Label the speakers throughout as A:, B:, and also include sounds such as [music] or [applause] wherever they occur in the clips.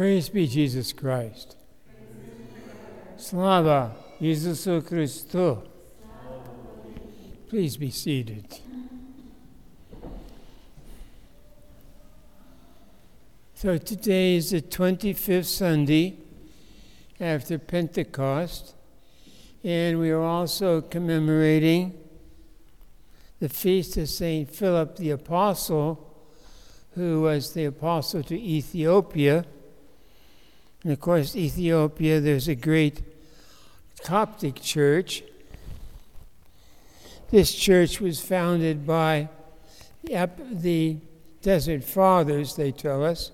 A: Praise be Jesus Christ. Slava Isusu Christu. Please be seated. So today is the 25th Sunday after Pentecost, and we are also commemorating the feast of St. Philip the Apostle, who was the apostle to Ethiopia. And of course, Ethiopia, there's a great Coptic church. This church was founded by the Desert Fathers, they tell us.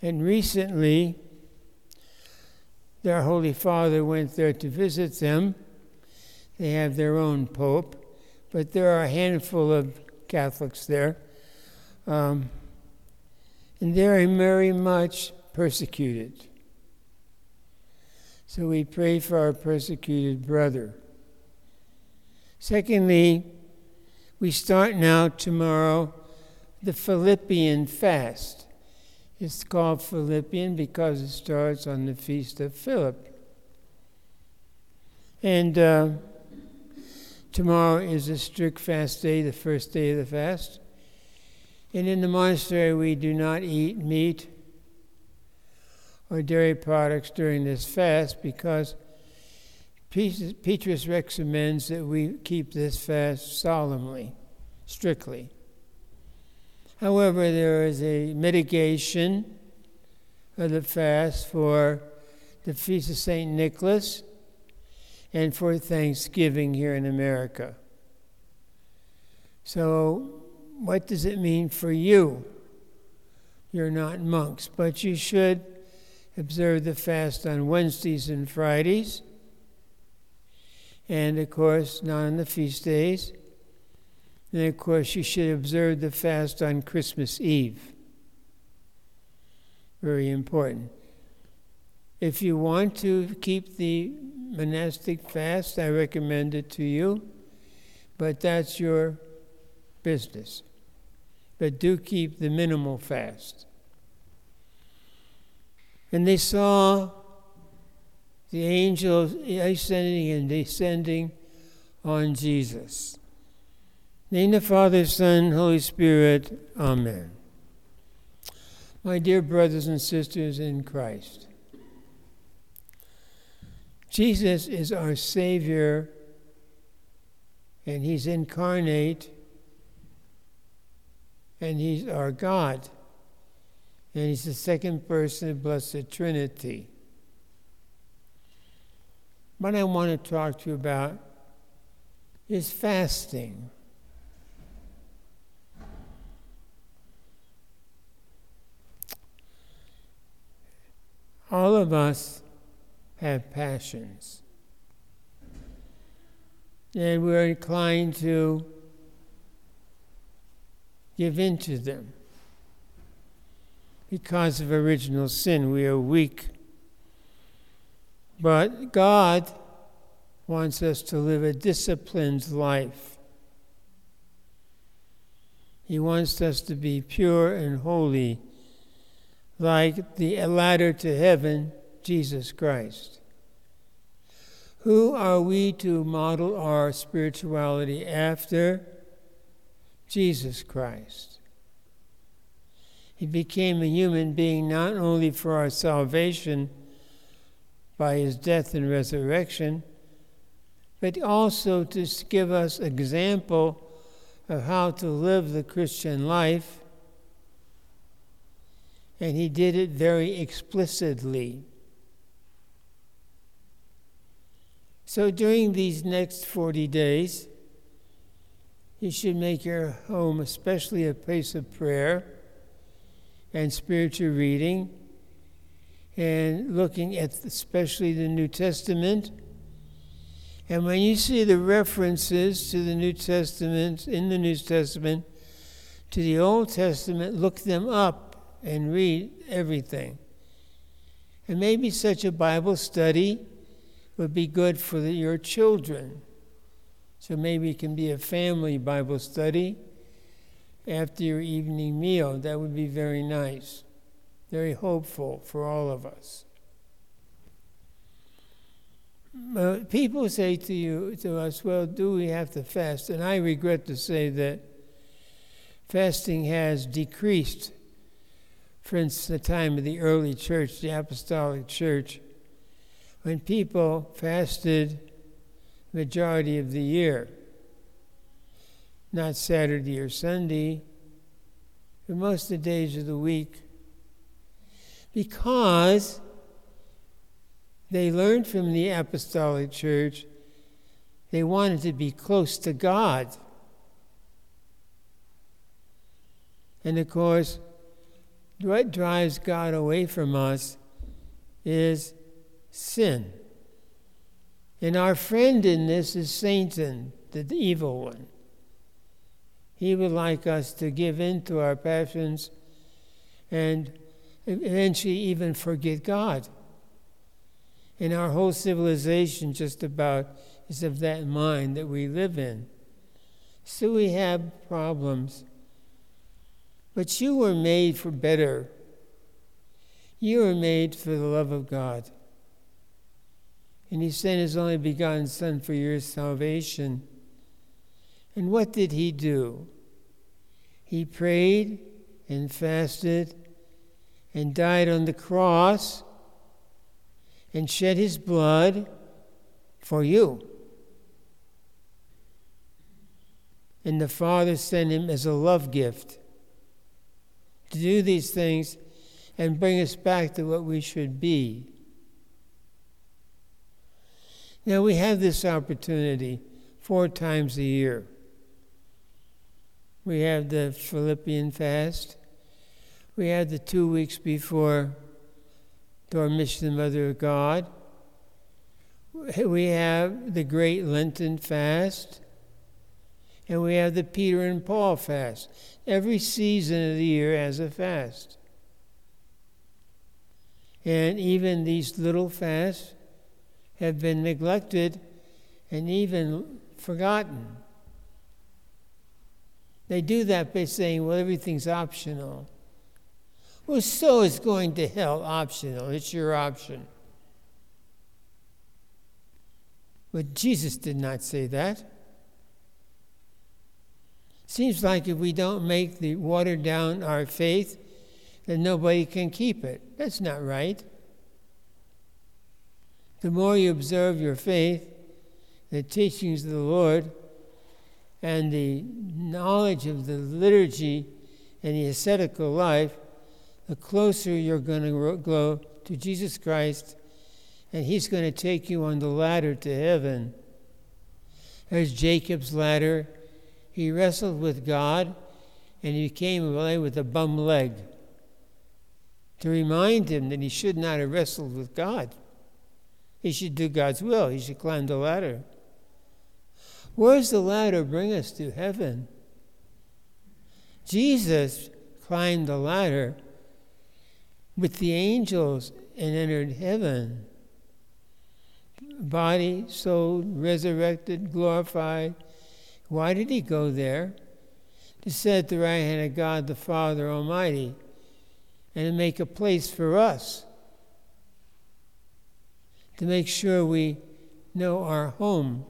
A: And recently, their Holy Father went there to visit them. They have their own pope, but there are a handful of Catholics there. Um, and they're very much persecuted. So we pray for our persecuted brother. Secondly, we start now tomorrow the Philippian fast. It's called Philippian because it starts on the feast of Philip. And uh, tomorrow is a strict fast day, the first day of the fast. And in the monastery, we do not eat meat or dairy products during this fast because Petrus recommends that we keep this fast solemnly, strictly. However, there is a mitigation of the fast for the Feast of St. Nicholas and for Thanksgiving here in America. So, what does it mean for you? You're not monks, but you should observe the fast on Wednesdays and Fridays, and of course, not on the feast days. And of course, you should observe the fast on Christmas Eve. Very important. If you want to keep the monastic fast, I recommend it to you, but that's your business. But do keep the minimal fast. And they saw the angels ascending and descending on Jesus. Name the Father, Son, Holy Spirit. Amen. My dear brothers and sisters in Christ, Jesus is our Savior, and He's incarnate, and He's our God and he's the second person of Blessed Trinity. What I want to talk to you about is fasting. All of us have passions. And we're inclined to give in to them because of original sin. We are weak. But God wants us to live a disciplined life. He wants us to be pure and holy, like the ladder to heaven, Jesus Christ. Who are we to model our spirituality after? Jesus Christ. He became a human being not only for our salvation by his death and resurrection, but also to give us example of how to live the Christian life. And he did it very explicitly. So during these next 40 days, you should make your home especially a place of prayer and spiritual reading and looking at especially the New Testament. And when you see the references to the New Testament, in the New Testament, to the Old Testament, look them up and read everything. And maybe such a Bible study would be good for the, your children. So maybe it can be a family Bible study after your evening meal. That would be very nice. very hopeful for all of us. Uh, people say to you to us, "Well, do we have to fast?" And I regret to say that fasting has decreased since the time of the early church, the apostolic church, when people fasted majority of the year, not Saturday or Sunday, but most of the days of the week, because they learned from the apostolic church they wanted to be close to God. And of course, what drives God away from us is sin. And our friend in this is Satan, the evil one. He would like us to give in to our passions and eventually even forget God. And our whole civilization just about is of that mind that we live in. So we have problems. But you were made for better. You were made for the love of God. And He sent His only begotten Son for your salvation. And what did He do? He prayed and fasted and died on the cross and shed His blood for you. And the Father sent Him as a love gift to do these things and bring us back to what we should be. Now, we have this opportunity four times a year. We have the Philippian fast. We have the two weeks before Dormition, the Mother of God. We have the Great Lenten fast. And we have the Peter and Paul fast. Every season of the year has a fast. And even these little fasts have been neglected and even forgotten. They do that by saying, well, everything's optional. Well, so is going to hell optional. It's your option. But Jesus did not say that. Seems like if we don't make the water down our faith, then nobody can keep it. That's not right. The more you observe your faith, the teachings of the Lord, and the knowledge of the liturgy and the ascetical life, the closer you're going to go to Jesus Christ, and He's going to take you on the ladder to heaven. There's Jacob's ladder he wrestled with God and he came away with a bum leg to remind him that he should not have wrestled with God. He should do God's will, he should climb the ladder. Where does the ladder bring us to heaven? Jesus climbed the ladder with the angels and entered heaven. Body, soul, resurrected, glorified, why did he go there? To sit at the right hand of God the Father Almighty and to make a place for us. To make sure we know our home.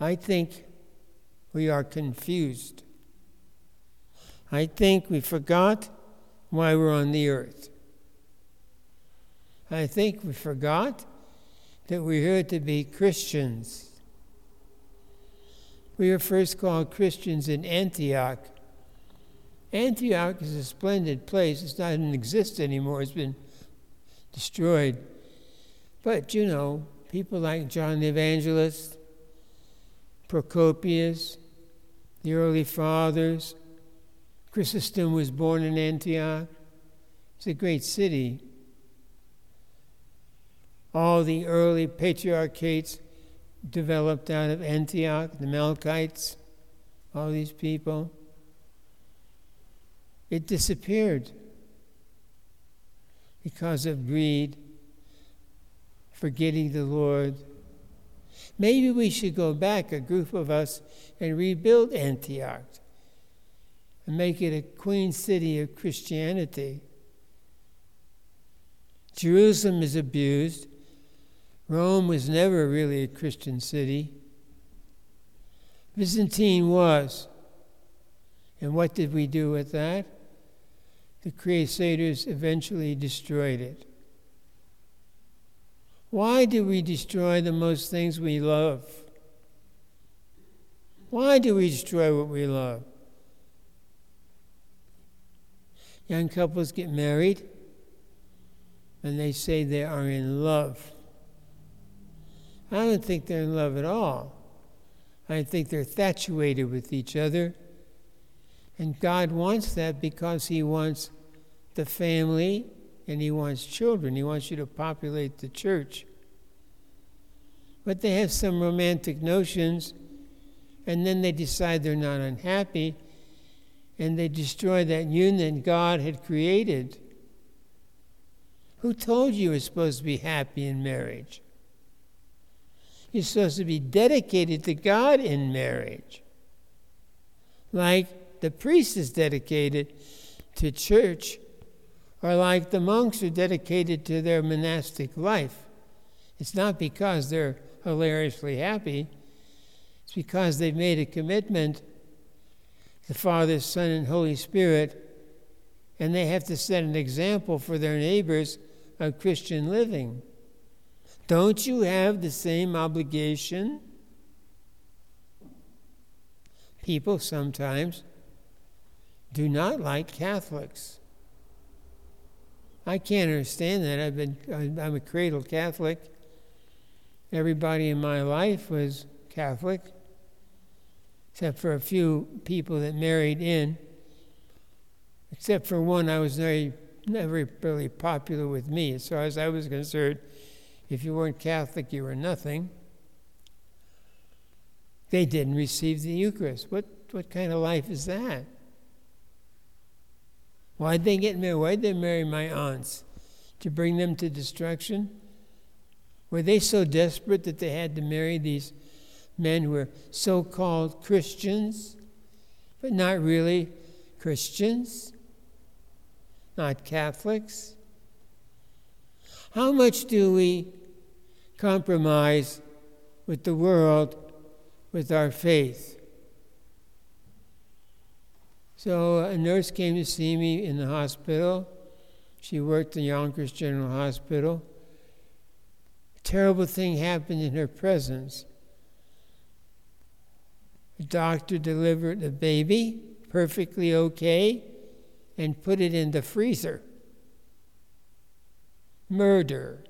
A: I think we are confused. I think we forgot why we're on the earth. I think we forgot that we're here to be Christians. We were first called Christians in Antioch. Antioch is a splendid place. It doesn't exist anymore, it's been destroyed. But you know, people like John the Evangelist, Procopius, the early fathers, Chrysostom was born in Antioch. It's a great city all the early patriarchates developed out of Antioch, the Melkites, all these people. It disappeared because of greed, forgetting the Lord. Maybe we should go back, a group of us, and rebuild Antioch. and make it a queen city of Christianity. Jerusalem is abused. Rome was never really a Christian city. Byzantine was. And what did we do with that? The Crusaders eventually destroyed it. Why do we destroy the most things we love? Why do we destroy what we love? Young couples get married and they say they are in love. I don't think they're in love at all. I think they're infatuated with each other. And God wants that because He wants the family and He wants children. He wants you to populate the church. But they have some romantic notions, and then they decide they're not unhappy, and they destroy that union God had created. Who told you you were supposed to be happy in marriage? You're supposed to be dedicated to God in marriage. Like the priest is dedicated to church, or like the monks are dedicated to their monastic life. It's not because they're hilariously happy, it's because they've made a commitment the Father, Son, and Holy Spirit, and they have to set an example for their neighbors of Christian living. Don't you have the same obligation? People sometimes do not like Catholics. I can't understand that. I've been I'm a cradle Catholic. Everybody in my life was Catholic, except for a few people that married in. Except for one, I was very never really popular with me. As far as I was concerned, if you weren't Catholic, you were nothing. They didn't receive the Eucharist. What, what kind of life is that? Why'd they get married? Why'd they marry my aunts? To bring them to destruction? Were they so desperate that they had to marry these men who were so called Christians, but not really Christians? Not Catholics? How much do we compromise with the world with our faith? So a nurse came to see me in the hospital. She worked in Yonkers General Hospital. A terrible thing happened in her presence. The doctor delivered the baby, perfectly okay, and put it in the freezer murder.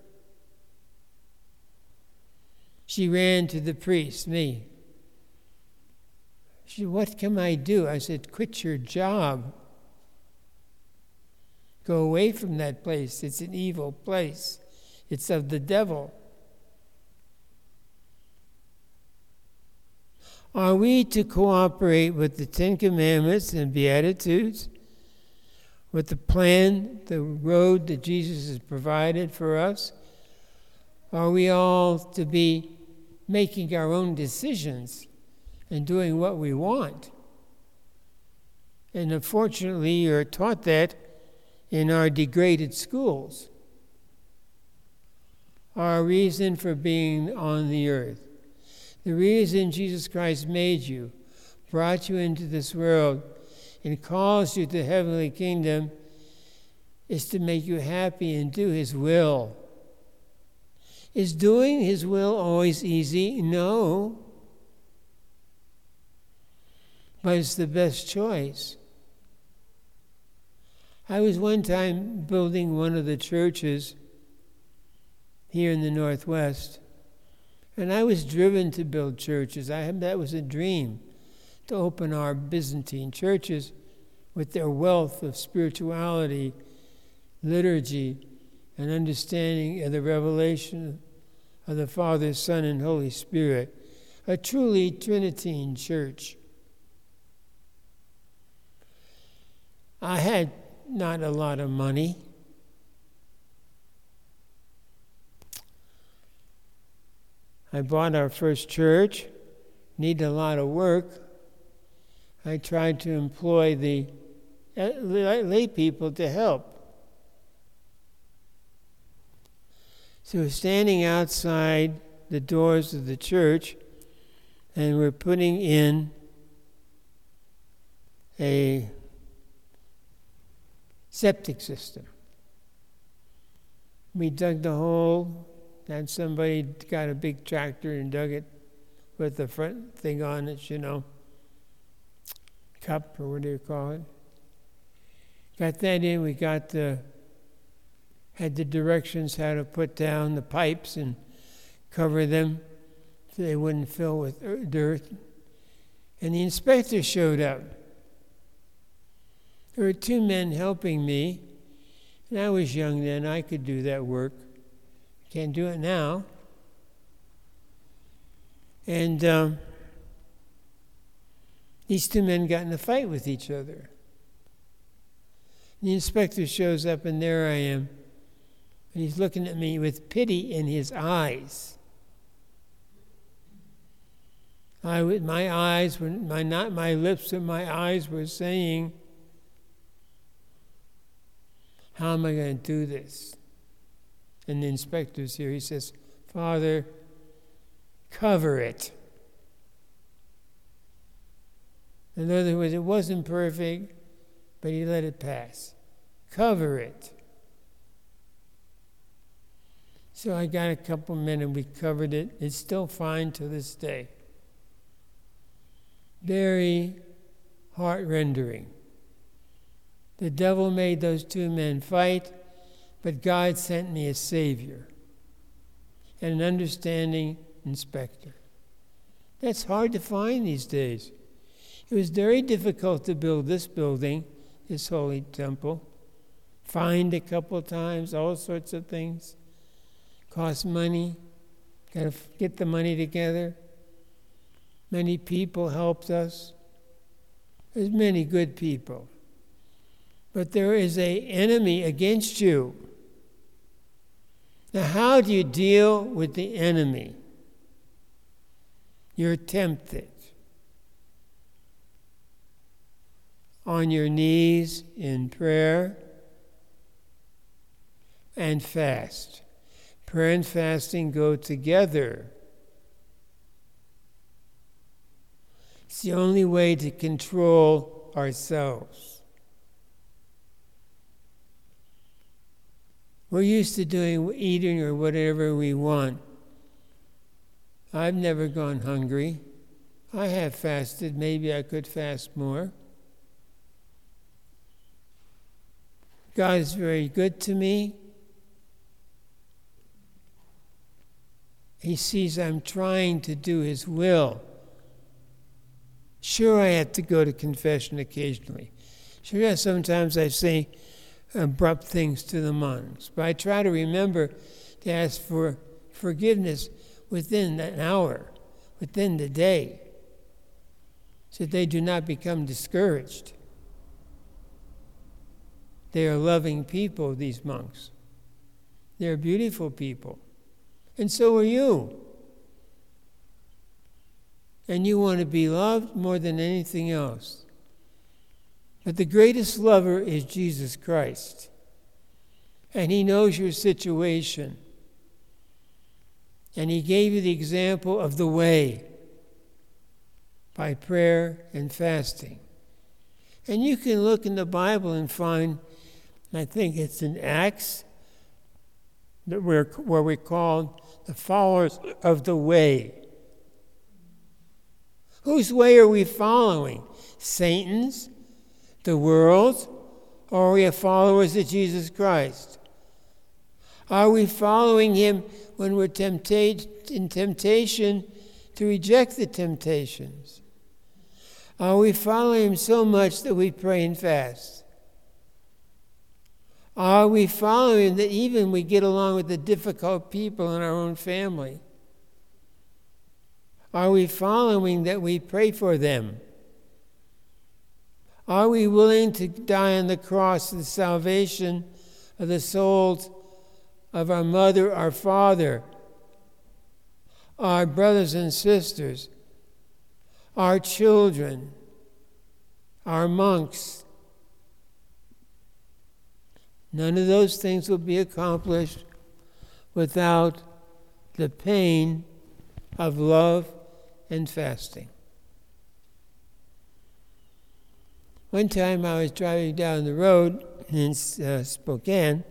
A: She ran to the priest, me. She said, What can I do? I said, Quit your job. Go away from that place. It's an evil place, it's of the devil. Are we to cooperate with the Ten Commandments and Beatitudes? with the plan, the road that Jesus has provided for us? Are we all to be making our own decisions and doing what we want? And unfortunately, you're taught that in our degraded schools. Our reason for being on the earth, the reason Jesus Christ made you, brought you into this world and calls you to the heavenly kingdom is to make you happy and do His will. Is doing His will always easy? No. It's the best choice. I was one time building one of the churches here in the Northwest, and I was driven to build churches. I, that was a dream to open our Byzantine churches with their wealth of spirituality, liturgy, and understanding of the revelation of the Father, Son, and Holy Spirit, a truly Trinitine church. I had not a lot of money. I bought our first church, needed a lot of work. I tried to employ the uh, lay people to help. So we're standing outside the doors of the church and we're putting in a septic system. We dug the hole, and somebody got a big tractor and dug it with the front thing on it, you know, cup or what do you call it? Got that in, we got the, had the directions how to put down the pipes and cover them so they wouldn't fill with dirt. And the inspector showed up. There were two men helping me, and I was young then. I could do that work. Can't do it now. And um, these two men got in a fight with each other. The inspector shows up, and there I am. And he's looking at me with pity in his eyes. I, my eyes were my not my lips and my eyes were saying, "How am I going to do this?" And the inspector's here. He says, "Father, cover it." In other words, it wasn't perfect, but he let it pass. Cover it. So I got a couple men and we covered it. It's still fine to this day. Very heart rendering. The devil made those two men fight, but God sent me a Savior and an understanding inspector. That's hard to find these days. It was very difficult to build this building, this holy temple. Find a couple times, all sorts of things. Cost money. Got to get the money together. Many people helped us. There's many good people. But there is a enemy against you. Now, how do you deal with the enemy? You're tempted. on your knees in prayer and fast. Prayer and fasting go together. It's the only way to control ourselves. We're used to doing eating or whatever we want. I've never gone hungry. I have fasted. Maybe I could fast more. God is very good to me. He sees I'm trying to do His will. Sure, I have to go to confession occasionally. Sure, sometimes I say abrupt things to the monks, but I try to remember to ask for forgiveness within an hour, within the day, so that they do not become discouraged. They are loving people, these monks. They're beautiful people. And so are you. And you want to be loved more than anything else. But the greatest lover is Jesus Christ. And He knows your situation. And He gave you the example of the way by prayer and fasting. And you can look in the Bible and find I think it's in Acts that we're, where we're called the followers of the way. Whose way are we following? Satan's? The world, Or are we followers of Jesus Christ? Are we following him when we're tempted, in temptation to reject the temptations? Are we following him so much that we pray and fast? Are we following that even we get along with the difficult people in our own family? Are we following that we pray for them? Are we willing to die on the cross for the salvation of the souls of our mother, our father, our brothers and sisters, our children, our monks. None of those things will be accomplished without the pain of love and fasting. One time I was driving down the road in uh, Spokane.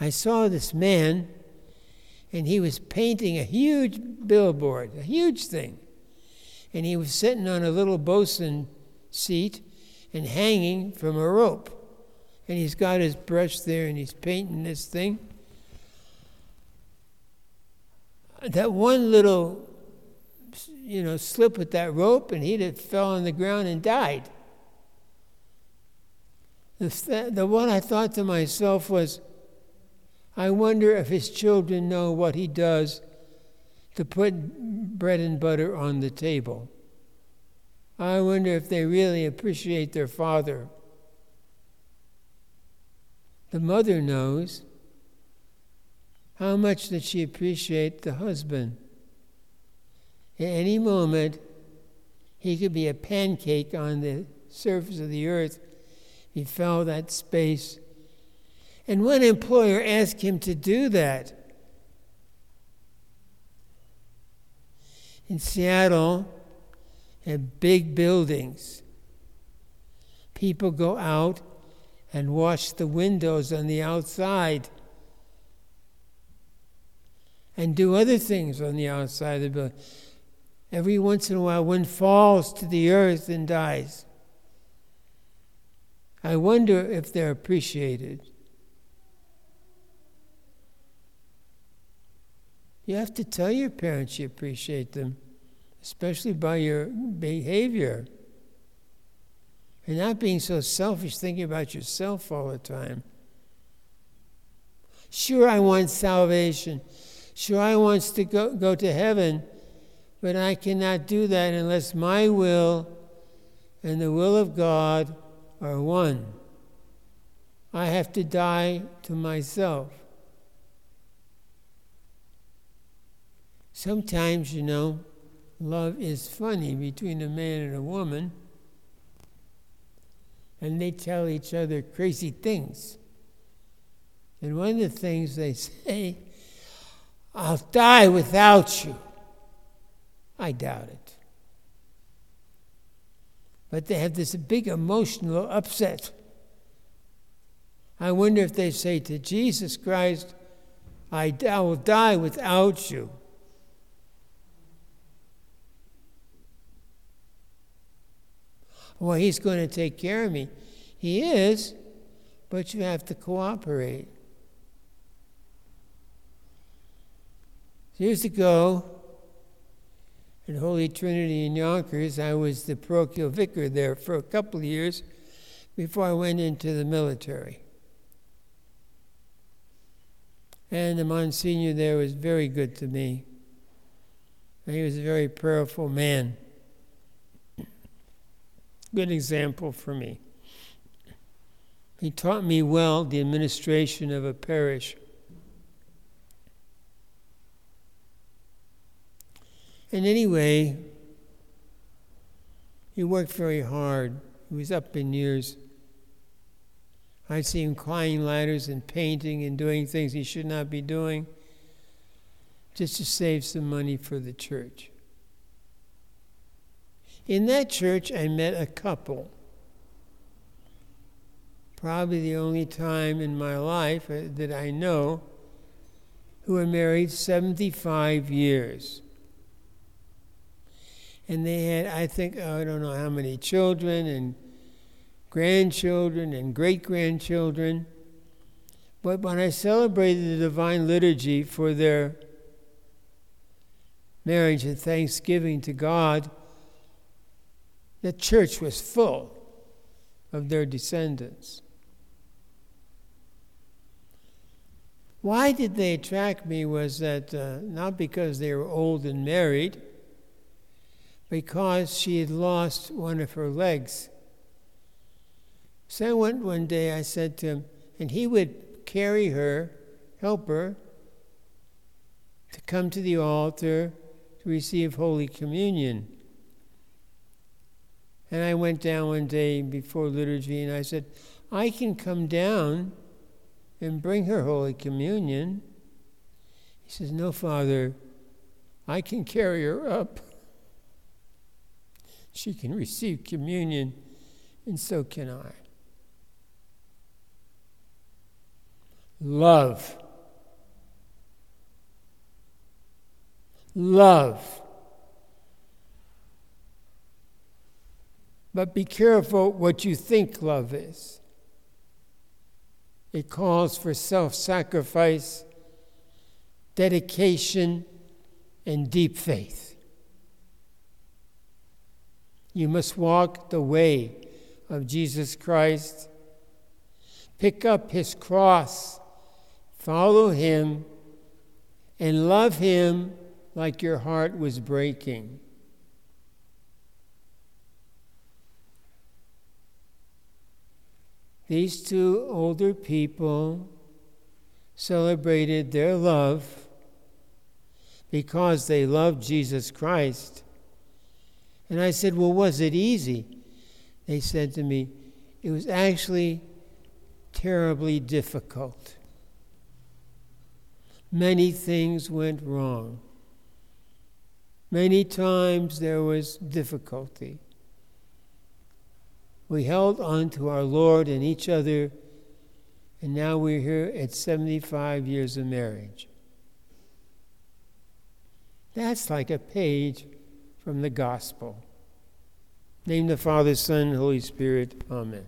A: I saw this man, and he was painting a huge billboard, a huge thing. And he was sitting on a little bosun seat and hanging from a rope. And he's got his brush there and he's painting this thing. That one little, you know, slip with that rope, and he'd have fell on the ground and died. The, the one I thought to myself was, I wonder if his children know what he does to put bread and butter on the table. I wonder if they really appreciate their father. The mother knows. How much did she appreciate the husband? At any moment, he could be a pancake on the surface of the earth he fell that space. And one employer asked him to do that. In Seattle, at big buildings, people go out and wash the windows on the outside and do other things on the outside of the building. Every once in a while, one falls to the earth and dies. I wonder if they're appreciated. You have to tell your parents you appreciate them, especially by your behavior. And not being so selfish, thinking about yourself all the time. Sure, I want salvation. Sure, I want to go, go to heaven, but I cannot do that unless my will and the will of God are one. I have to die to myself. Sometimes, you know, love is funny between a man and a woman, and they tell each other crazy things. And one of the things they say, I'll die without you. I doubt it but they have this big emotional upset. I wonder if they say to Jesus Christ, I, I will die without you. Well, he's going to take care of me. He is, but you have to cooperate. Years ago, Holy Trinity in Yonkers. I was the parochial vicar there for a couple of years before I went into the military. And the Monsignor there was very good to me. He was a very prayerful man. [clears throat] Good example for me. He taught me well the administration of a parish. And anyway, he worked very hard. He was up in years. I'd see him climbing ladders and painting and doing things he should not be doing just to save some money for the church. In that church, I met a couple. Probably the only time in my life uh, that I know who were married 75 years and they had, I think, oh, I don't know how many children and grandchildren and great grandchildren. But when I celebrated the Divine Liturgy for their marriage and thanksgiving to God, the church was full of their descendants. Why did they attract me was that uh, not because they were old and married because she had lost one of her legs. So I went one day, I said to him, and he would carry her, help her, to come to the altar to receive Holy Communion. And I went down one day before liturgy and I said, I can come down and bring her Holy Communion. He says, No, Father, I can carry her up. She can receive communion, and so can I. Love. Love. But be careful what you think love is. It calls for self sacrifice, dedication, and deep faith. You must walk the way of Jesus Christ, pick up his cross, follow him, and love him like your heart was breaking. These two older people celebrated their love because they loved Jesus Christ. And I said, Well, was it easy? They said to me, It was actually terribly difficult. Many things went wrong. Many times there was difficulty. We held on to our Lord and each other, and now we're here at 75 years of marriage. That's like a page from the gospel. Name the Father, Son, Holy Spirit. Amen.